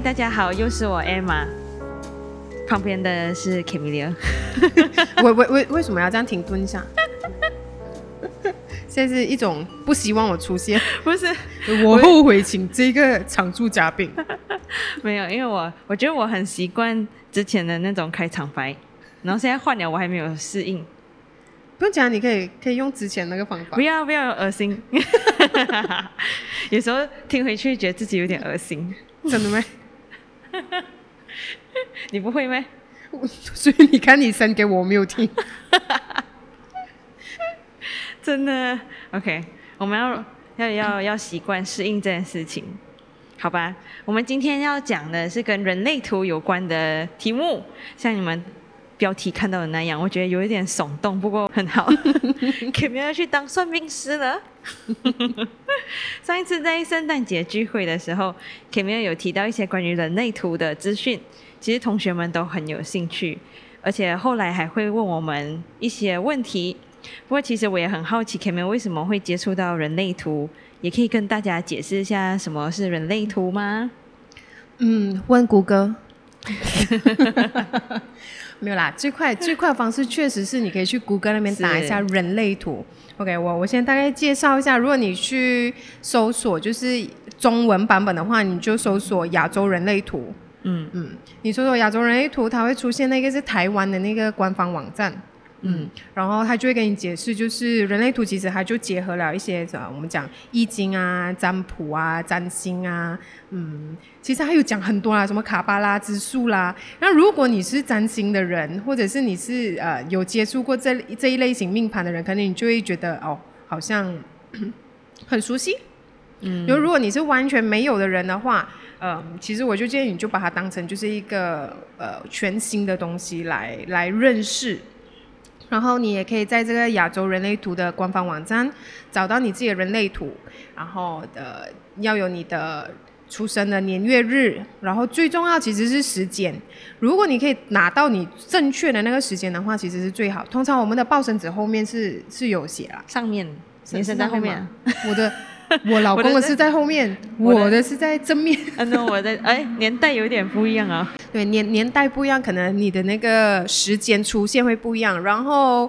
嗨，大家好，又是我 Emma，旁边的是 Camilla。为为为为什么要这样停顿一下？现在是一种不希望我出现，不是我后悔请这个常驻嘉宾。没有，因为我我觉得我很习惯之前的那种开场白，然后现在换了，我还没有适应。不用讲，你可以可以用之前那个方法。不要不要恶心，有时候听回去觉得自己有点恶心。真的吗？你不会吗？所以你看，你删给我没有听。真的，OK，我们要要要要习惯适应这件事情，好吧？我们今天要讲的是跟人类图有关的题目，像你们标题看到的那样，我觉得有一点耸动，不过很好。肯定要去当算命师了。上一次在圣诞节聚会的时候，k m i 有提到一些关于人类图的资讯，其实同学们都很有兴趣，而且后来还会问我们一些问题。不过，其实我也很好奇，Kman 为什么会接触到人类图？也可以跟大家解释一下什么是人类图吗？嗯，问谷歌。没有啦，最快最快的方式确实是你可以去谷歌那边打一下人类图。OK，我我先大概介绍一下，如果你去搜索就是中文版本的话，你就搜索亚洲人类图。嗯嗯，你搜索亚洲人类图，它会出现那个是台湾的那个官方网站。嗯，然后他就会跟你解释，就是人类图其实它就结合了一些什么，我们讲易经啊、占卜啊、占星啊，嗯，其实还有讲很多啦，什么卡巴拉之术啦。那如果你是占星的人，或者是你是呃有接触过这这一类型命盘的人，可能你就会觉得哦，好像 很熟悉。嗯，就如果你是完全没有的人的话，呃，其实我就建议你就把它当成就是一个呃全新的东西来来认识。然后你也可以在这个亚洲人类图的官方网站找到你自己的人类图，然后的要有你的出生的年月日，然后最重要其实是时间。如果你可以拿到你正确的那个时间的话，其实是最好。通常我们的报生纸后面是是有写啦，上面你是在后面，我的。我老公的是在后面，我的是在正面。嗯，那我的哎，年代有点不一样啊。对，年年代不一样，可能你的那个时间出现会不一样。然后，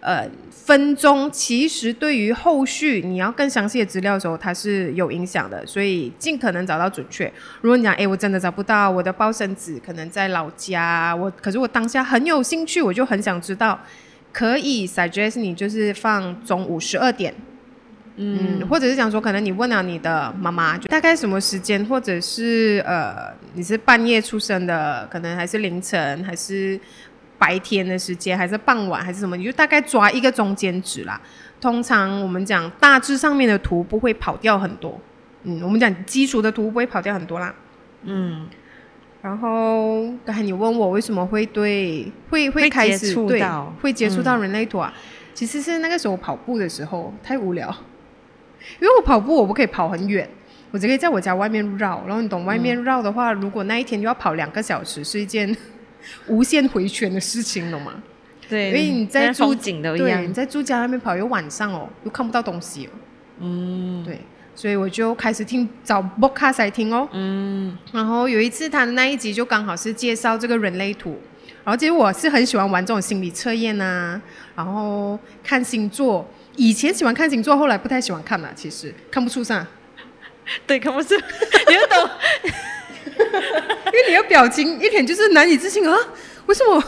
呃，分钟其实对于后续你要更详细的资料的时候，它是有影响的。所以尽可能找到准确。如果你讲，哎，我真的找不到我的报生纸，可能在老家，我可是我当下很有兴趣，我就很想知道，可以 suggest 你就是放中午十二点。嗯，或者是讲说，可能你问了你的妈妈，就大概什么时间，或者是呃，你是半夜出生的，可能还是凌晨，还是白天的时间，还是傍晚，还是什么，你就大概抓一个中间值啦。通常我们讲大致上面的图不会跑掉很多，嗯，我们讲基础的图不会跑掉很多啦。嗯，然后刚才你问我为什么会对会会开始对会接触到人类图啊？其实是那个时候跑步的时候太无聊。因为我跑步，我不可以跑很远，我只可以在我家外面绕。然后你懂，外面绕的话，如果那一天就要跑两个小时，是一件 无限回旋的事情，懂吗？对，因为你在住景的对，你在住家那边跑，又晚上哦，又看不到东西哦。嗯，对，所以我就开始听找播客来听哦。嗯，然后有一次他的那一集就刚好是介绍这个人类图，然后其实我是很喜欢玩这种心理测验啊，然后看星座。以前喜欢看星座，后来不太喜欢看了。其实看不出啥，对，看不出，你要懂，因为你的表情一点就是难以置信啊！为什么？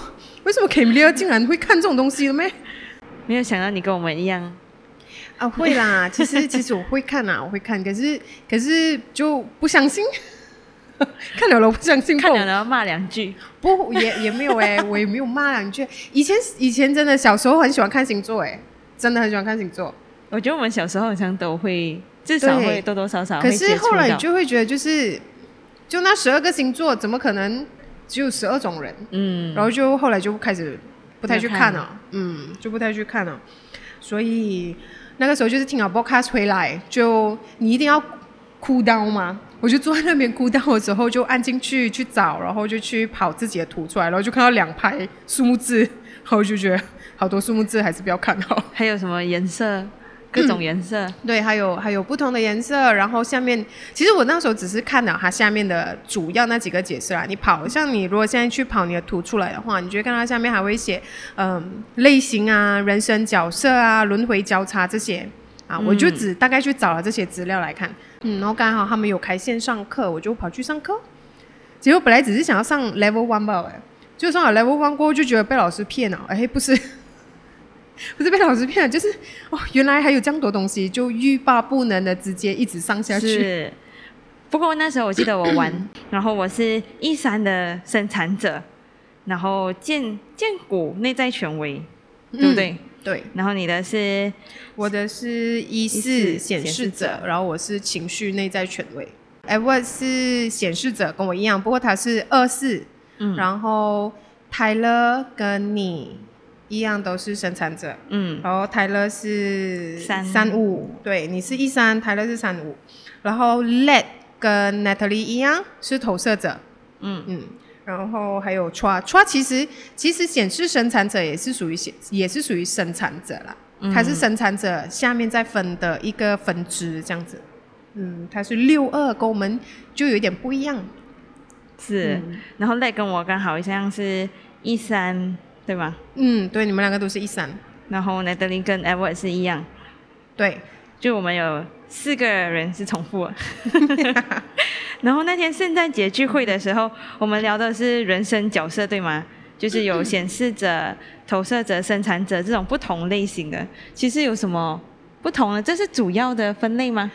为什么 k a m i l 竟然会看这种东西了没？没有想到你跟我们一样啊！会啦，其实其实我会看啊，我会看，可是可是就不相信，看了了不相信，看了了骂两句，不也也没有哎，我也没有骂两句。以前以前真的小时候很喜欢看星座哎。真的很喜欢看星座，我觉得我们小时候好像都会，至少会多多少少。可是后来你就会觉得，就是就那十二个星座，怎么可能只有十二种人？嗯，然后就后来就开始不太去看了，嗯，就不太去看了。所以那个时候就是听了 podcast 回来，就你一定要哭刀吗？我就坐在那边哭刀的时候，就按进去去找，然后就去跑自己的图出来，然后就看到两排数字，然后就觉得。好多数目字还是不要看好。还有什么颜色各种颜色。对，还有还有不同的颜色，然后下面其实我那时候只是看了它下面的主要那几个解释啦。你跑，像你如果现在去跑你的图出来的话，你就会看到下面还会写嗯类型啊、人生角色啊、轮回交叉这些啊。我就只大概去找了这些资料来看，嗯，然后刚好他们有开线上课，我就跑去上课。结果本来只是想要上 Level One 吧，哎，就上了 Level One 过后就觉得被老师骗了，哎，不是。不是被老师骗了，就是哦，原来还有这样多东西，就欲罢不能的直接一直上下去。是，不过那时候我记得我玩，然后我是一三的生产者，然后剑剑骨内在权威，对不对？对。然后你的是，我的是一四显示者，然后我是情绪内在权威。哎，我是显示者，跟我一样，不过他是二四。嗯。然后泰勒跟你。一样都是生产者，嗯，然后泰勒是三。三五，对，你是一三，泰勒是三五，然后 Let 跟 Natalie 一样是投射者，嗯。嗯，然后还有 Tra，Tra 其实其实显示生产者也是属于显也是属于生产者啦，它是生产者下面再分的一个分支这样子，嗯，它是六二跟我们就有点不一样，是，然后 Let 跟我刚好像是一三。对吧？嗯，对，你们两个都是一三，然后奈德林跟 Edward 是一样，对，就我们有四个人是重复。然后那天圣诞节聚会的时候，我们聊的是人生角色，对吗？就是有显示者、投射者、生产者这种不同类型的，其实有什么不同呢？这是主要的分类吗？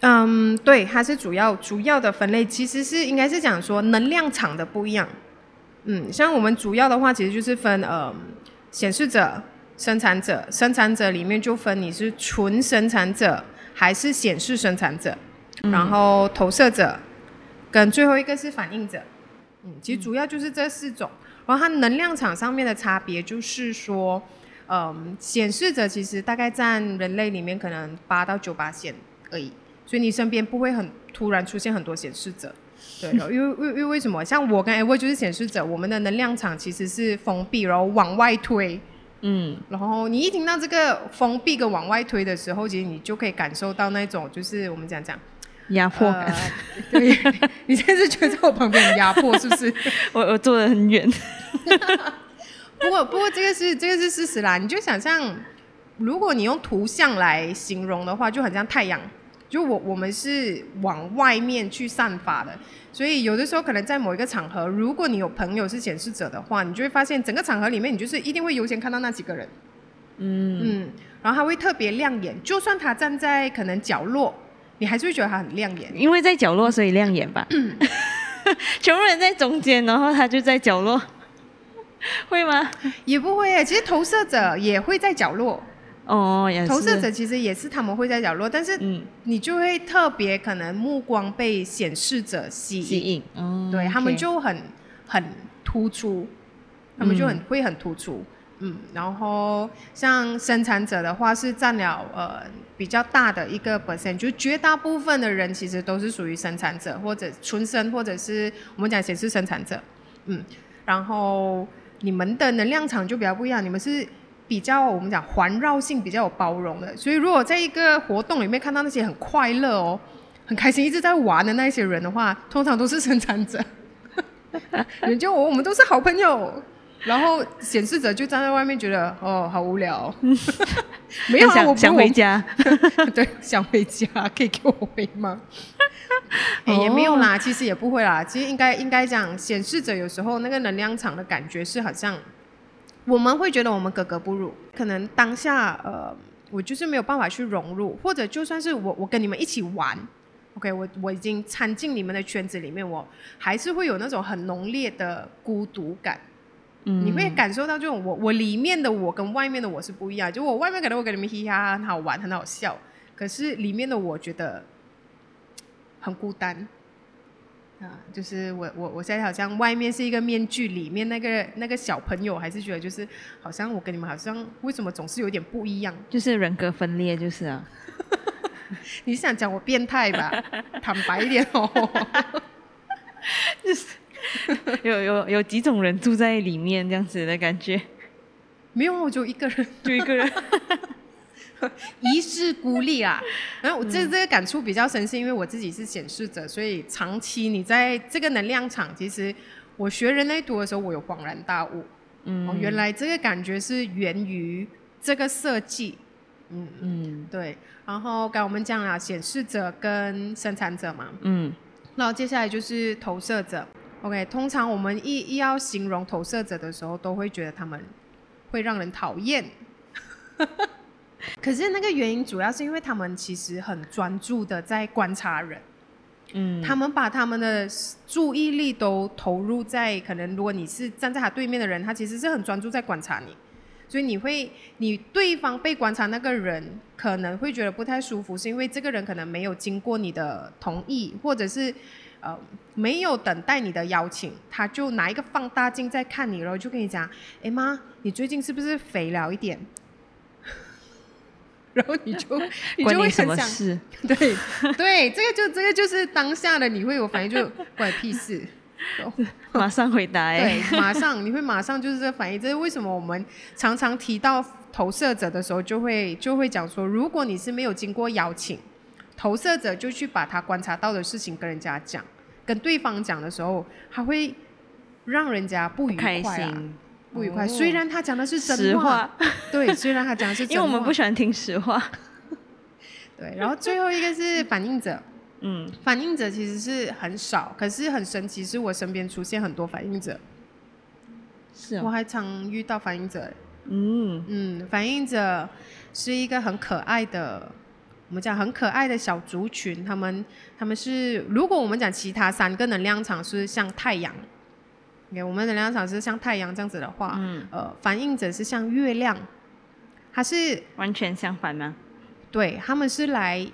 嗯，对，它是主要主要的分类，其实是应该是讲说能量场的不一样。嗯，像我们主要的话，其实就是分呃显示者、生产者，生产者里面就分你是纯生产者还是显示生产者，然后投射者，跟最后一个是反应者。嗯，其实主要就是这四种，然后它能量场上面的差别就是说，嗯，显示者其实大概占人类里面可能八到九八线而已，所以你身边不会很突然出现很多显示者。对，因为因为因为为什么？像我跟 Ever 就是显示者，我们的能量场其实是封闭，然后往外推。嗯，然后你一听到这个封闭跟往外推的时候，其实你就可以感受到那种就是我们讲讲压迫感。对，你现在是觉得在我旁边很压迫，是不是？我我坐的很远。不过不过这个是这个是事实啦，你就想象，如果你用图像来形容的话，就很像太阳。就我我们是往外面去散发的，所以有的时候可能在某一个场合，如果你有朋友是显示者的话，你就会发现整个场合里面，你就是一定会优先看到那几个人，嗯。嗯，然后他会特别亮眼，就算他站在可能角落，你还是会觉得他很亮眼，因为在角落所以亮眼吧，全部人在中间，然后他就在角落，会吗？也不会，其实投射者也会在角落。哦，投射者其实也是他们会在角落，但是你就会特别可能目光被显示者吸引，对他们就很很突出，他们就很会很突出，嗯，然后像生产者的话是占了呃比较大的一个 percent，就绝大部分的人其实都是属于生产者或者纯生或者是我们讲显示生产者，嗯，然后你们的能量场就比较不一样，你们是。比较我们讲环绕性比较有包容的，所以如果在一个活动里面看到那些很快乐哦、很开心一直在玩的那些人的话，通常都是生产者。研究我，我们都是好朋友。然后显示者就站在外面，觉得哦好无聊。没有啊，我想回家。对，想回家，可以给我回吗？也没有啦，其实也不会啦。其实应该应该讲，显示者有时候那个能量场的感觉是好像。我们会觉得我们格格不入，可能当下呃，我就是没有办法去融入，或者就算是我我跟你们一起玩，OK，我我已经掺进你们的圈子里面，我还是会有那种很浓烈的孤独感。嗯，你会感受到这种我我里面的我跟外面的我是不一样，就我外面可能我跟你们嘻嘻哈哈很好玩很好笑，可是里面的我觉得很孤单。啊，就是我我我现在好像外面是一个面具，里面那个那个小朋友还是觉得就是好像我跟你们好像为什么总是有点不一样？就是人格分裂，就是啊。你是想讲我变态吧？坦白一点哦。就是有有有几种人住在里面这样子的感觉。没有，我就一个人，就一个人。一世孤立啊。然 后我这这个感触比较深，是因为我自己是显示者，所以长期你在这个能量场，其实我学人类图的时候，我有恍然大悟。嗯，哦，原来这个感觉是源于这个设计。嗯嗯，对。然后刚我们讲了显示者跟生产者嘛。嗯。然后接下来就是投射者。OK，通常我们一一要形容投射者的时候，都会觉得他们会让人讨厌。可是那个原因主要是因为他们其实很专注的在观察人。嗯。他们把他们的注意力都投入在可能，如果你是站在他对面的人，他其实是很专注在观察你。所以你会，你对方被观察那个人可能会觉得不太舒服，是因为这个人可能没有经过你的同意，或者是呃没有等待你的邀请，他就拿一个放大镜在看你，然后就跟你讲：“哎妈，你最近是不是肥了一点？”然后你就 你就会很想，对对，这个就这个就是当下的你会有反应，就关屁事。马上回答哎，对，马上你会马上就是这反应，这是为什么我们常常提到投射者的时候，就会就会讲说，如果你是没有经过邀请，投射者就去把他观察到的事情跟人家讲，跟对方讲的时候，他会让人家不愉快啊，不愉快。虽然他讲的是实话，对，虽然他讲的是，因为我们不喜欢听实话。对，然后最后一个是反应者。嗯，反应者其实是很少，可是很神奇，是我身边出现很多反应者。是，我还常遇到反应者。嗯嗯，反应者是一个很可爱的，我们讲很可爱的小族群。他们他们是，如果我们讲其他三个能量场是像太阳，OK，我们能量场是像太阳这样子的话，嗯，呃，反应者是像月亮，它是完全相反吗？对，他们是来。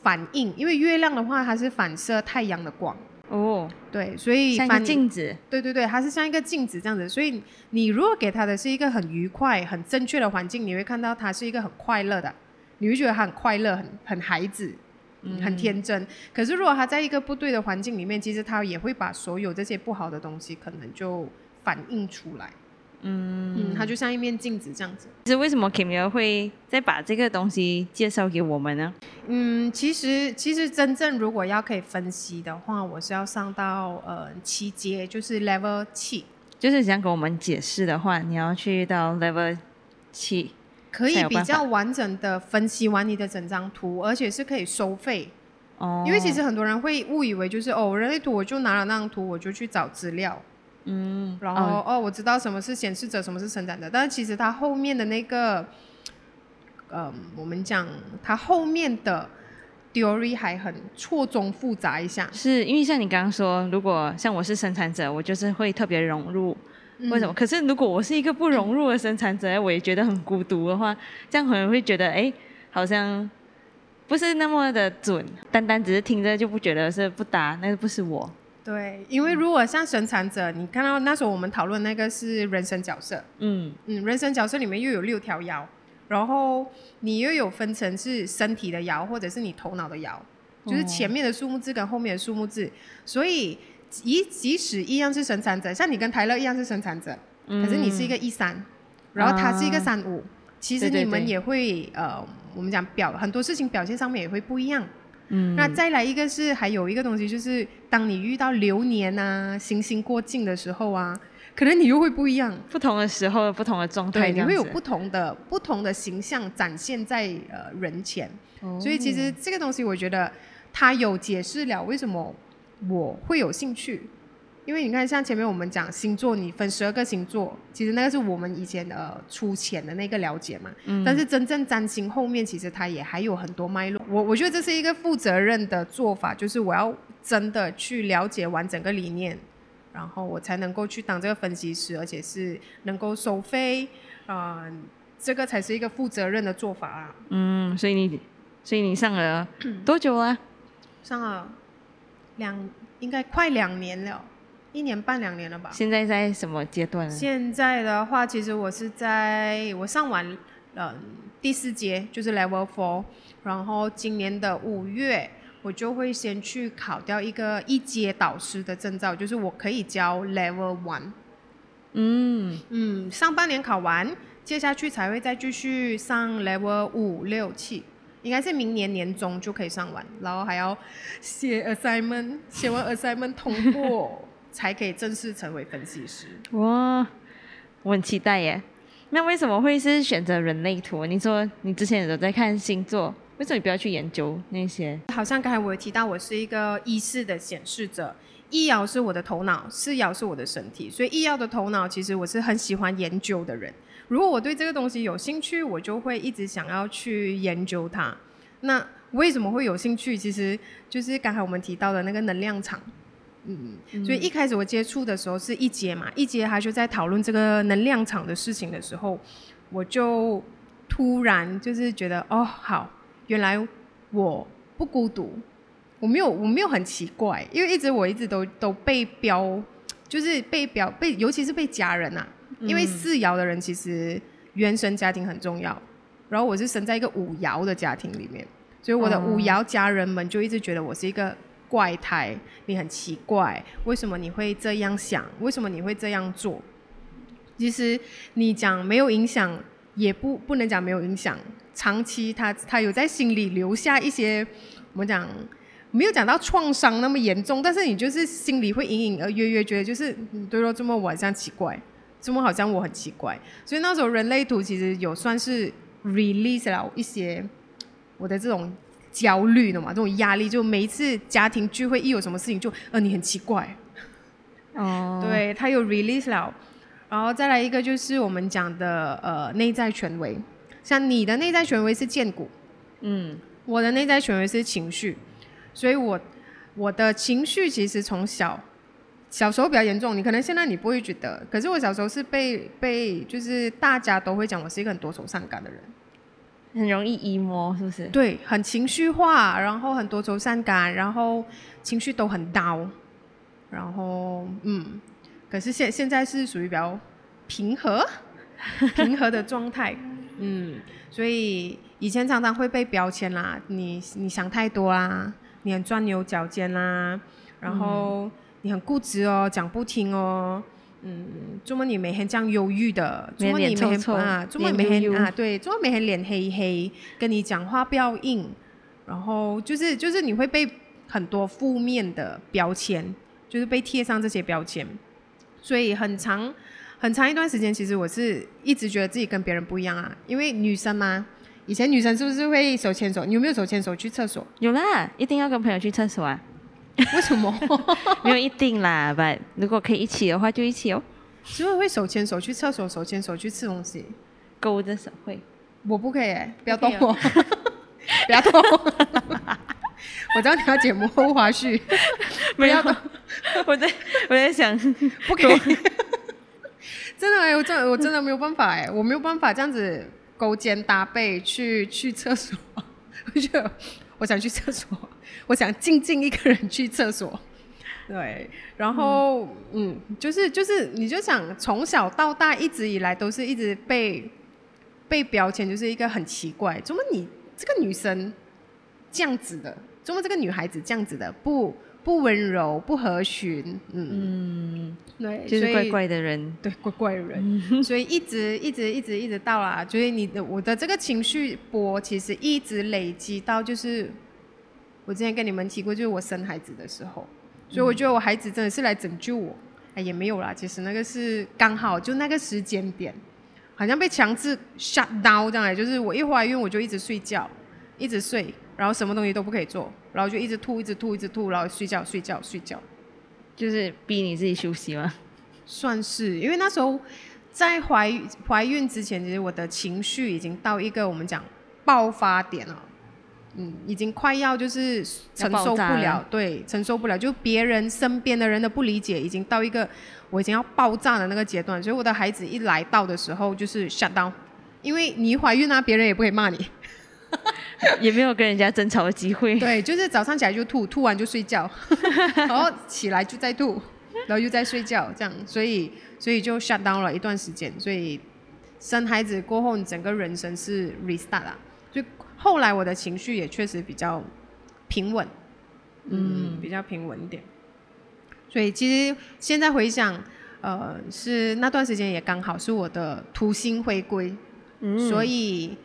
反应，因为月亮的话，它是反射太阳的光。哦，对，所以像一个镜子。对对对，它是像一个镜子这样子。所以你如果给他的是一个很愉快、很正确的环境，你会看到他是一个很快乐的，你会觉得他很快乐、很很孩子、很天真。可是如果他在一个不对的环境里面，其实他也会把所有这些不好的东西可能就反映出来。嗯嗯，它就像一面镜子这样子。其实为什么 Kimi 会再把这个东西介绍给我们呢？嗯，其实其实真正如果要可以分析的话，我是要上到呃七阶，就是 Level 七。就是想给我们解释的话，你要去到 Level 七，可以比较完整的分析完你的整张图，而且是可以收费。哦。因为其实很多人会误以为就是哦，人类图我就拿了那张图，我就去找资料。嗯，然后哦，我知道什么是显示者，什么是生产者，但是其实它后面的那个，嗯，我们讲它后面的 theory 还很错综复杂一下。是因为像你刚刚说，如果像我是生产者，我就是会特别融入，为什么？可是如果我是一个不融入的生产者，我也觉得很孤独的话，这样可能会觉得，哎，好像不是那么的准，单单只是听着就不觉得是不搭，那个不是我。对，因为如果像生产者，你看到那时候我们讨论那个是人生角色，嗯。嗯，人生角色里面又有六条爻，然后你又有分成是身体的爻，或者是你头脑的爻，就是前面的数目字跟后面的数目字，所以即即使一样是生产者，像你跟泰勒一样是生产者，可是你是一个一三，然后他是一个三五，其实你们也会呃，我们讲表很多事情表现上面也会不一样。嗯，那再来一个是还有一个东西，就是当你遇到流年啊、星星过境的时候啊，可能你又会不一样，不同的时候、不同的状态，你会有不同的不同的形象展现在呃人前。所以其实这个东西，我觉得它有解释了为什么我会有兴趣。因为你看，像前面我们讲星座，你分十二个星座，其实那个是我们以前呃粗浅的那个了解嘛。嗯。但是真正占星后面，其实它也还有很多脉络。我我觉得这是一个负责任的做法，就是我要真的去了解完整个理念，然后我才能够去当这个分析师，而且是能够收费，嗯，这个才是一个负责任的做法啊。嗯，所以你，所以你上了多久啊？上了两，应该快两年了。一年半两年了吧？现在在什么阶段？现在的话，其实我是在我上完嗯第四阶，就是 Level Four，然后今年的五月，我就会先去考掉一个一阶导师的证照，就是我可以教 Level One。嗯嗯，上半年考完，接下去才会再继续上 level 五六七，应该是明年年中就可以上完，然后还要写 assignment，写完 assignment 通过 才可以正式成为分析师。哇，我很期待耶。那为什么会是选择人类图？你说你之前有在看星座，为什么你不要去研究那些？好像刚才我有提到，我是一个意识的显示者。一爻是我的头脑，四爻是我的身体，所以一爻的头脑其实我是很喜欢研究的人。如果我对这个东西有兴趣，我就会一直想要去研究它。那为什么会有兴趣？其实就是刚才我们提到的那个能量场。嗯，所以一开始我接触的时候是一节嘛，一节他就在讨论这个能量场的事情的时候，我就突然就是觉得，哦，好，原来我不孤独。我没有，我没有很奇怪，因为一直我一直都都被标，就是被标被，尤其是被家人呐，因为四爻的人其实原生家庭很重要，然后我是生在一个五爻的家庭里面，所以我的五爻家人们就一直觉得我是一个怪胎，你很奇怪，为什么你会这样想？为什么你会这样做？其实你讲没有影响，也不不能讲没有影响，长期他他有在心里留下一些，我们讲。没有讲到创伤那么严重，但是你就是心里会隐隐而约约觉得就是对了，这么我好像奇怪，这么好像我很奇怪，所以那时候人类图其实有算是 release 了一些我的这种焦虑的嘛，这种压力，就每一次家庭聚会一有什么事情就呃你很奇怪，哦，对他有 release 了，然后再来一个就是我们讲的呃内在权威，像你的内在权威是剑骨，嗯，我的内在权威是情绪。所以，我我的情绪其实从小小时候比较严重，你可能现在你不会觉得，可是我小时候是被被就是大家都会讲我是一个很多愁善感的人，很容易 emo 是不是？对，很情绪化，然后很多愁善感，然后情绪都很刀，然后嗯，可是现现在是属于比较平和 平和的状态，嗯，所以以前常常会被标签啦，你你想太多啦。你很钻牛角尖啦，然后你很固执哦，讲不听哦，嗯，怎么你每天这样忧郁的？怎么你每天啊？怎么每天啊？对，怎么每天脸黑黑？跟你讲话不要硬，然后就是就是你会被很多负面的标签，就是被贴上这些标签，所以很长很长一段时间，其实我是一直觉得自己跟别人不一样啊，因为女生嘛。以前女生是不是会手牵手？你有没有手牵手去厕所？有啦，一定要跟朋友去厕所啊。为什么？没有一定啦，不，如果可以一起的话就一起哦。是不是会手牵手去厕所？手牵手去吃东西？勾着手会？我不可以，不要动我，不要动。我我知道你要剪幕后花絮，不要动。我在我在想，不可以。真的哎，我真我真的没有办法哎，我没有办法这样子。勾肩搭背去去厕所，我觉得我想去厕所，我想静静一个人去厕所。对，然后嗯，就是就是，你就想从小到大一直以来都是一直被被标签，就是一个很奇怪，怎么你这个女生这样子的，怎么这个女孩子这样子的不？不温柔，不合群，嗯，对，就是怪怪的人，对，怪怪的人，所以一直一直一直一直到啦，所以你的我的这个情绪波其实一直累积到就是我之前跟你们提过，就是我生孩子的时候，所以我觉得我孩子真的是来拯救我，哎，也没有啦，其实那个是刚好就那个时间点，好像被强制 shut down 这样，就是我一怀孕我就一直睡觉，一直睡。然后什么东西都不可以做，然后就一直吐，一直吐，一直吐，然后睡觉，睡觉，睡觉，就是逼你自己休息吗？算是，因为那时候在怀怀孕之前，其实我的情绪已经到一个我们讲爆发点了，嗯，已经快要就是承受不了，对，承受不了，就别人身边的人的不理解，已经到一个我已经要爆炸的那个阶段，所以我的孩子一来到的时候就是 shut down，因为你怀孕啊，别人也不会骂你。也没有跟人家争吵的机会。对，就是早上起来就吐，吐完就睡觉，然后起来就再吐，然后又在睡觉，这样，所以所以就 shut down 了一段时间。所以生孩子过后，你整个人生是 restart 啦。就后来我的情绪也确实比较平稳，嗯，比较平稳一点。所以其实现在回想，呃，是那段时间也刚好是我的土星回归，嗯所以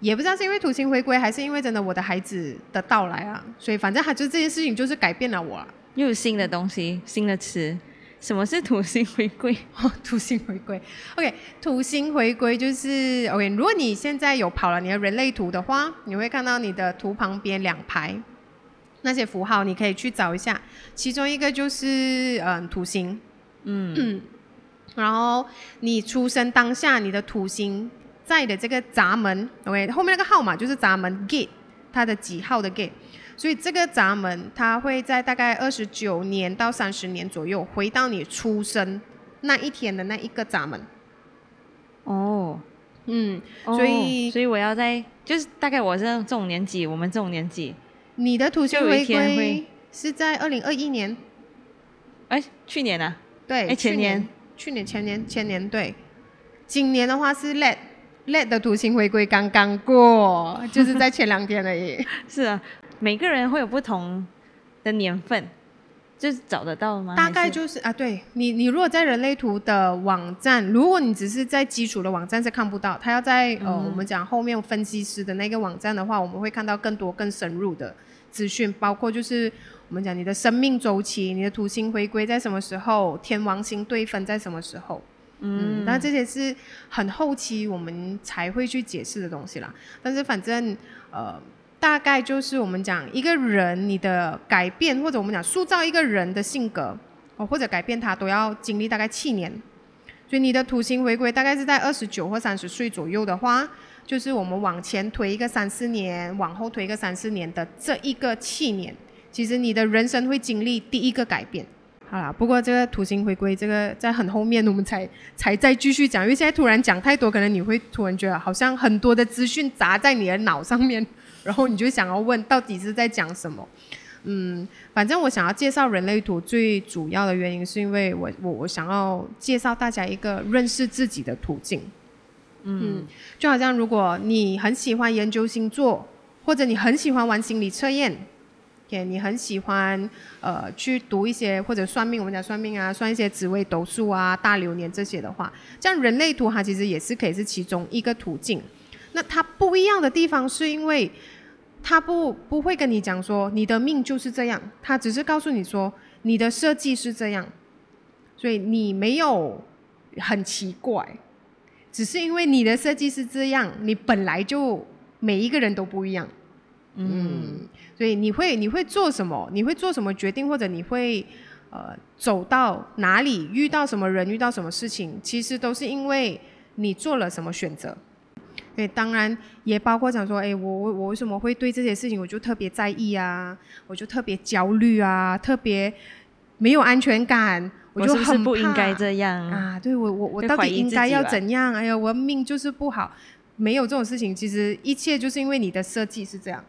也不知道是因为土星回归，还是因为真的我的孩子的到来啊，所以反正他就这件事情就是改变了我啊。又有新的东西，新的词。什么是土星回归？哦土星回归，OK，土星回归就是 OK。如果你现在有跑了你的人类图的话，你会看到你的图旁边两排那些符号，你可以去找一下。其中一个就是嗯土星，嗯 然后你出生当下你的土星在的这个闸门，OK，后面那个号码就是闸门 gate，它的几号的 gate。所以这个闸门它会在大概二十九年到三十年左右回到你出生那一天的那一个闸门。哦，嗯，哦所以所以我要在就是大概我这这种年纪，我们这种年纪，你的土星回归是在二零二一年，哎，去年啊，对，哎前去年年，去年前年前年对，今年的话是 LED LED 的图形回归刚刚过，就是在前两天而已。是啊，每个人会有不同的年份，就是找得到吗？大概就是啊，对你，你如果在人类图的网站，如果你只是在基础的网站是看不到，它要在呃、嗯我们讲后面分析师的那个网站的话，我们会看到更多更深入的资讯，包括就是我们讲你的生命周期，你的土星回归在什么时候，天王星对分在什么时候。嗯，那这些是很后期我们才会去解释的东西啦。但是反正呃，大概就是我们讲一个人你的改变，或者我们讲塑造一个人的性格，哦，或者改变他，都要经历大概七年。所以你的土星回归大概是在二十九或三十岁左右的话，就是我们往前推一个三四年，往后推一个三四年的这一个七年，其实你的人生会经历第一个改变。好啦，不过这个土星回归，这个在很后面我们才才再继续讲，因为现在突然讲太多，可能你会突然觉得好像很多的资讯砸在你的脑上面，然后你就想要问到底是在讲什么。嗯，反正我想要介绍人类图最主要的原因，是因为我我我想要介绍大家一个认识自己的途径。嗯，就好像如果你很喜欢研究星座，或者你很喜欢玩心理测验，对，你很喜欢呃去读一些或者算命，我们讲算命啊，算一些紫微斗数啊、大流年这些的话，这样人类图它其实也是可以是其中一个途径。那它不一样的地方是因为它不不会跟你讲说你的命就是这样，它只是告诉你说你的设计是这样，所以你没有很奇怪，只是因为你的设计是这样，你本来就每一个人都不一样。嗯，所以你会你会做什么？你会做什么决定，或者你会呃走到哪里，遇到什么人，遇到什么事情，其实都是因为你做了什么选择。对，当然也包括讲说，哎，我我我为什么会对这些事情我就特别在意啊，我就特别焦虑啊，特别没有安全感，我不是就是很不应该这样？啊，对我我我到底应该要怎样？哎呀，我命就是不好，没有这种事情。其实一切就是因为你的设计是这样。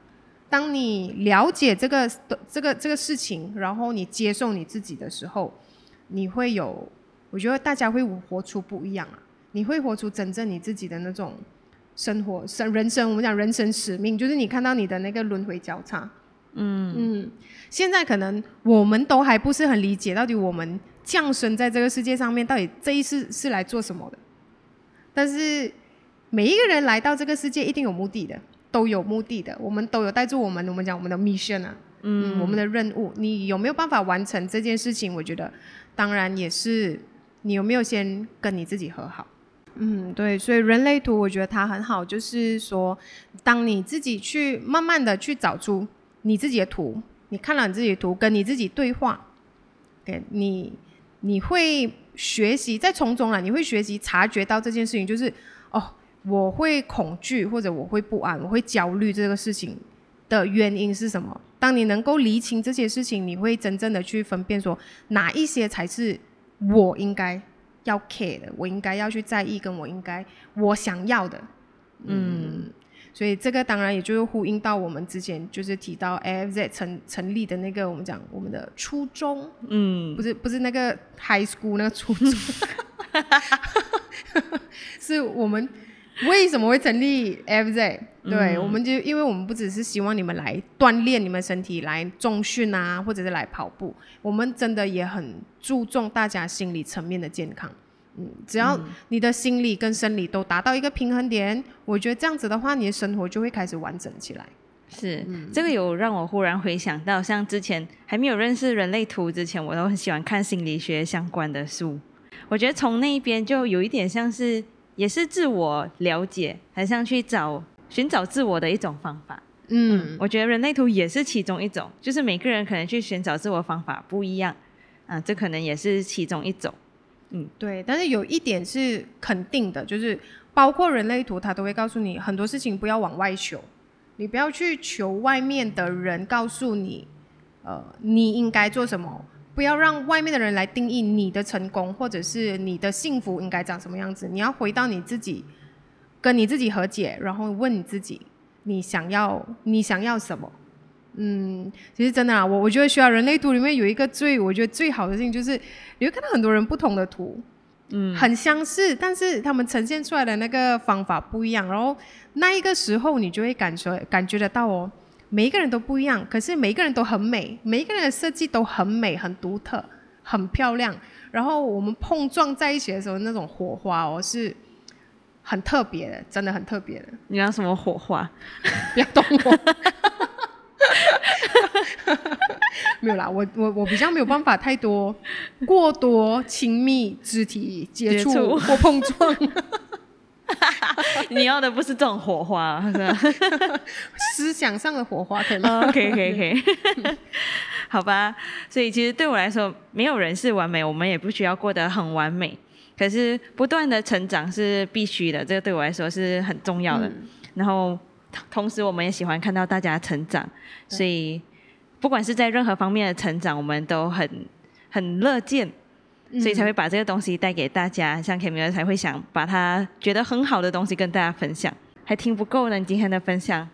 当你了解这个这个这个事情，然后你接受你自己的时候，你会有，我觉得大家会活出不一样啊。你会活出真正你自己的那种生活生人生，我们讲人生使命，就是你看到你的那个轮回交叉。嗯嗯，现在可能我们都还不是很理解，到底我们降生在这个世界上面，到底这一世是来做什么的。但是每一个人来到这个世界，一定有目的的，都有目的的。我们都有带着我们，我们讲我们的 mission 啊，嗯，我们的任务。你有没有办法完成这件事情？我觉得，当然也是你有没有先跟你自己和好。嗯，对，所以人类图我觉得它很好，就是说，当你自己去慢慢的去找出你自己的图，你看了你自己的图，跟你自己对话，给你你会学习在从中啊，你会学习察觉到这件事情，就是哦，我会恐惧或者我会不安，我会焦虑这个事情的原因是什么？当你能够厘清这些事情，你会真正的去分辨说哪一些才是我应该要 care 的，我应该要去在意，跟我应该我想要的。嗯，所以这个当然也就是呼应到我们之前就是提到 AFZ 成成立的那个我们讲我们的初衷，嗯不是不是那个 high school 那个初衷，是我们为什么会成立 FZ？对，嗯我们就因为我们不只是希望你们来锻炼你们身体，来重训啊，或者是来跑步，我们真的也很注重大家心理层面的健康。嗯，只要你的心理跟生理都达到一个平衡点，我觉得这样子的话，你的生活就会开始完整起来。是，这个有让我忽然回想到，像之前还没有认识人类图之前，我都很喜欢看心理学相关的书。我觉得从那一边就有一点像是，也是自我了解，很像去找寻找自我的一种方法。嗯，我觉得人类图也是其中一种，就是每个人可能去寻找自我方法不一样，啊，这可能也是其中一种。嗯。对，但是有一点是肯定的，就是包括人类图，它都会告诉你很多事情不要往外求，你不要去求外面的人告诉你，呃，你应该做什么，不要让外面的人来定义你的成功或者是你的幸福应该长什么样子，你要回到你自己，跟你自己和解，然后问你自己，你想要你想要什么。嗯，其实真的啊，我我觉得需要人类图里面有一个最我觉得最好的事情就是，你会看到很多人不同的图，嗯，很相似，但是他们呈现出来的那个方法不一样，然后那一个时候你就会感觉感觉得到哦，每一个人都不一样，可是每一个人都很美，每一个人的设计都很美、很独特、很漂亮，然后我们碰撞在一起的时候，那种火花哦是很特别的，真的很特别的，你讲什么火花？不要动我。没有啦，我我我比较没有办法太多过多亲密肢体接触接触或碰撞，你要的不是这种火花，是吧？思想上的火花可以可以可以可以，好吧。所以其实对我来说，没有人是完美，我们也不需要过得很完美。可是不断的成长是必须的，这个对我来说是很重要的。嗯然后同同时，我们也喜欢看到大家成长，所以不管是在任何方面的成长，我们都很很乐见。所以才会把这个东西带给大家，像 Camila 才会想把他觉得很好的东西跟大家分享。还听不够呢，你今天的分享。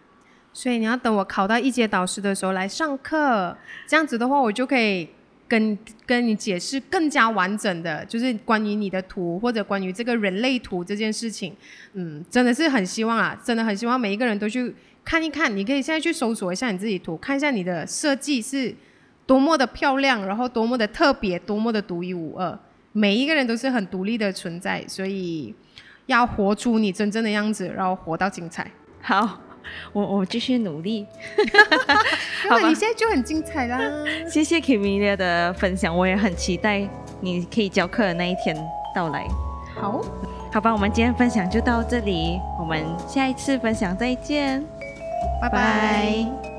所以你要等我考到一阶导师的时候来上课，这样子的话，我就可以跟跟你解释更加完整的，就是关于你的图或者关于这个人类图这件事情。嗯，真的是很希望啊，真的很希望每一个人都去看一看。你可以现在去搜索一下你自己图，看一下你的设计是多么的漂亮，然后多么的特别，多么的独一无二。每一个人都是很独立的存在，所以要活出你真正的样子，然后活到精彩。好，我我继续努力。好吧那你现在就很精彩啦。谢谢 Kimia 的分享，我也很期待你可以教课的那一天到来。好，好吧，我们今天分享就到这里，我们下一次分享再见，拜拜。拜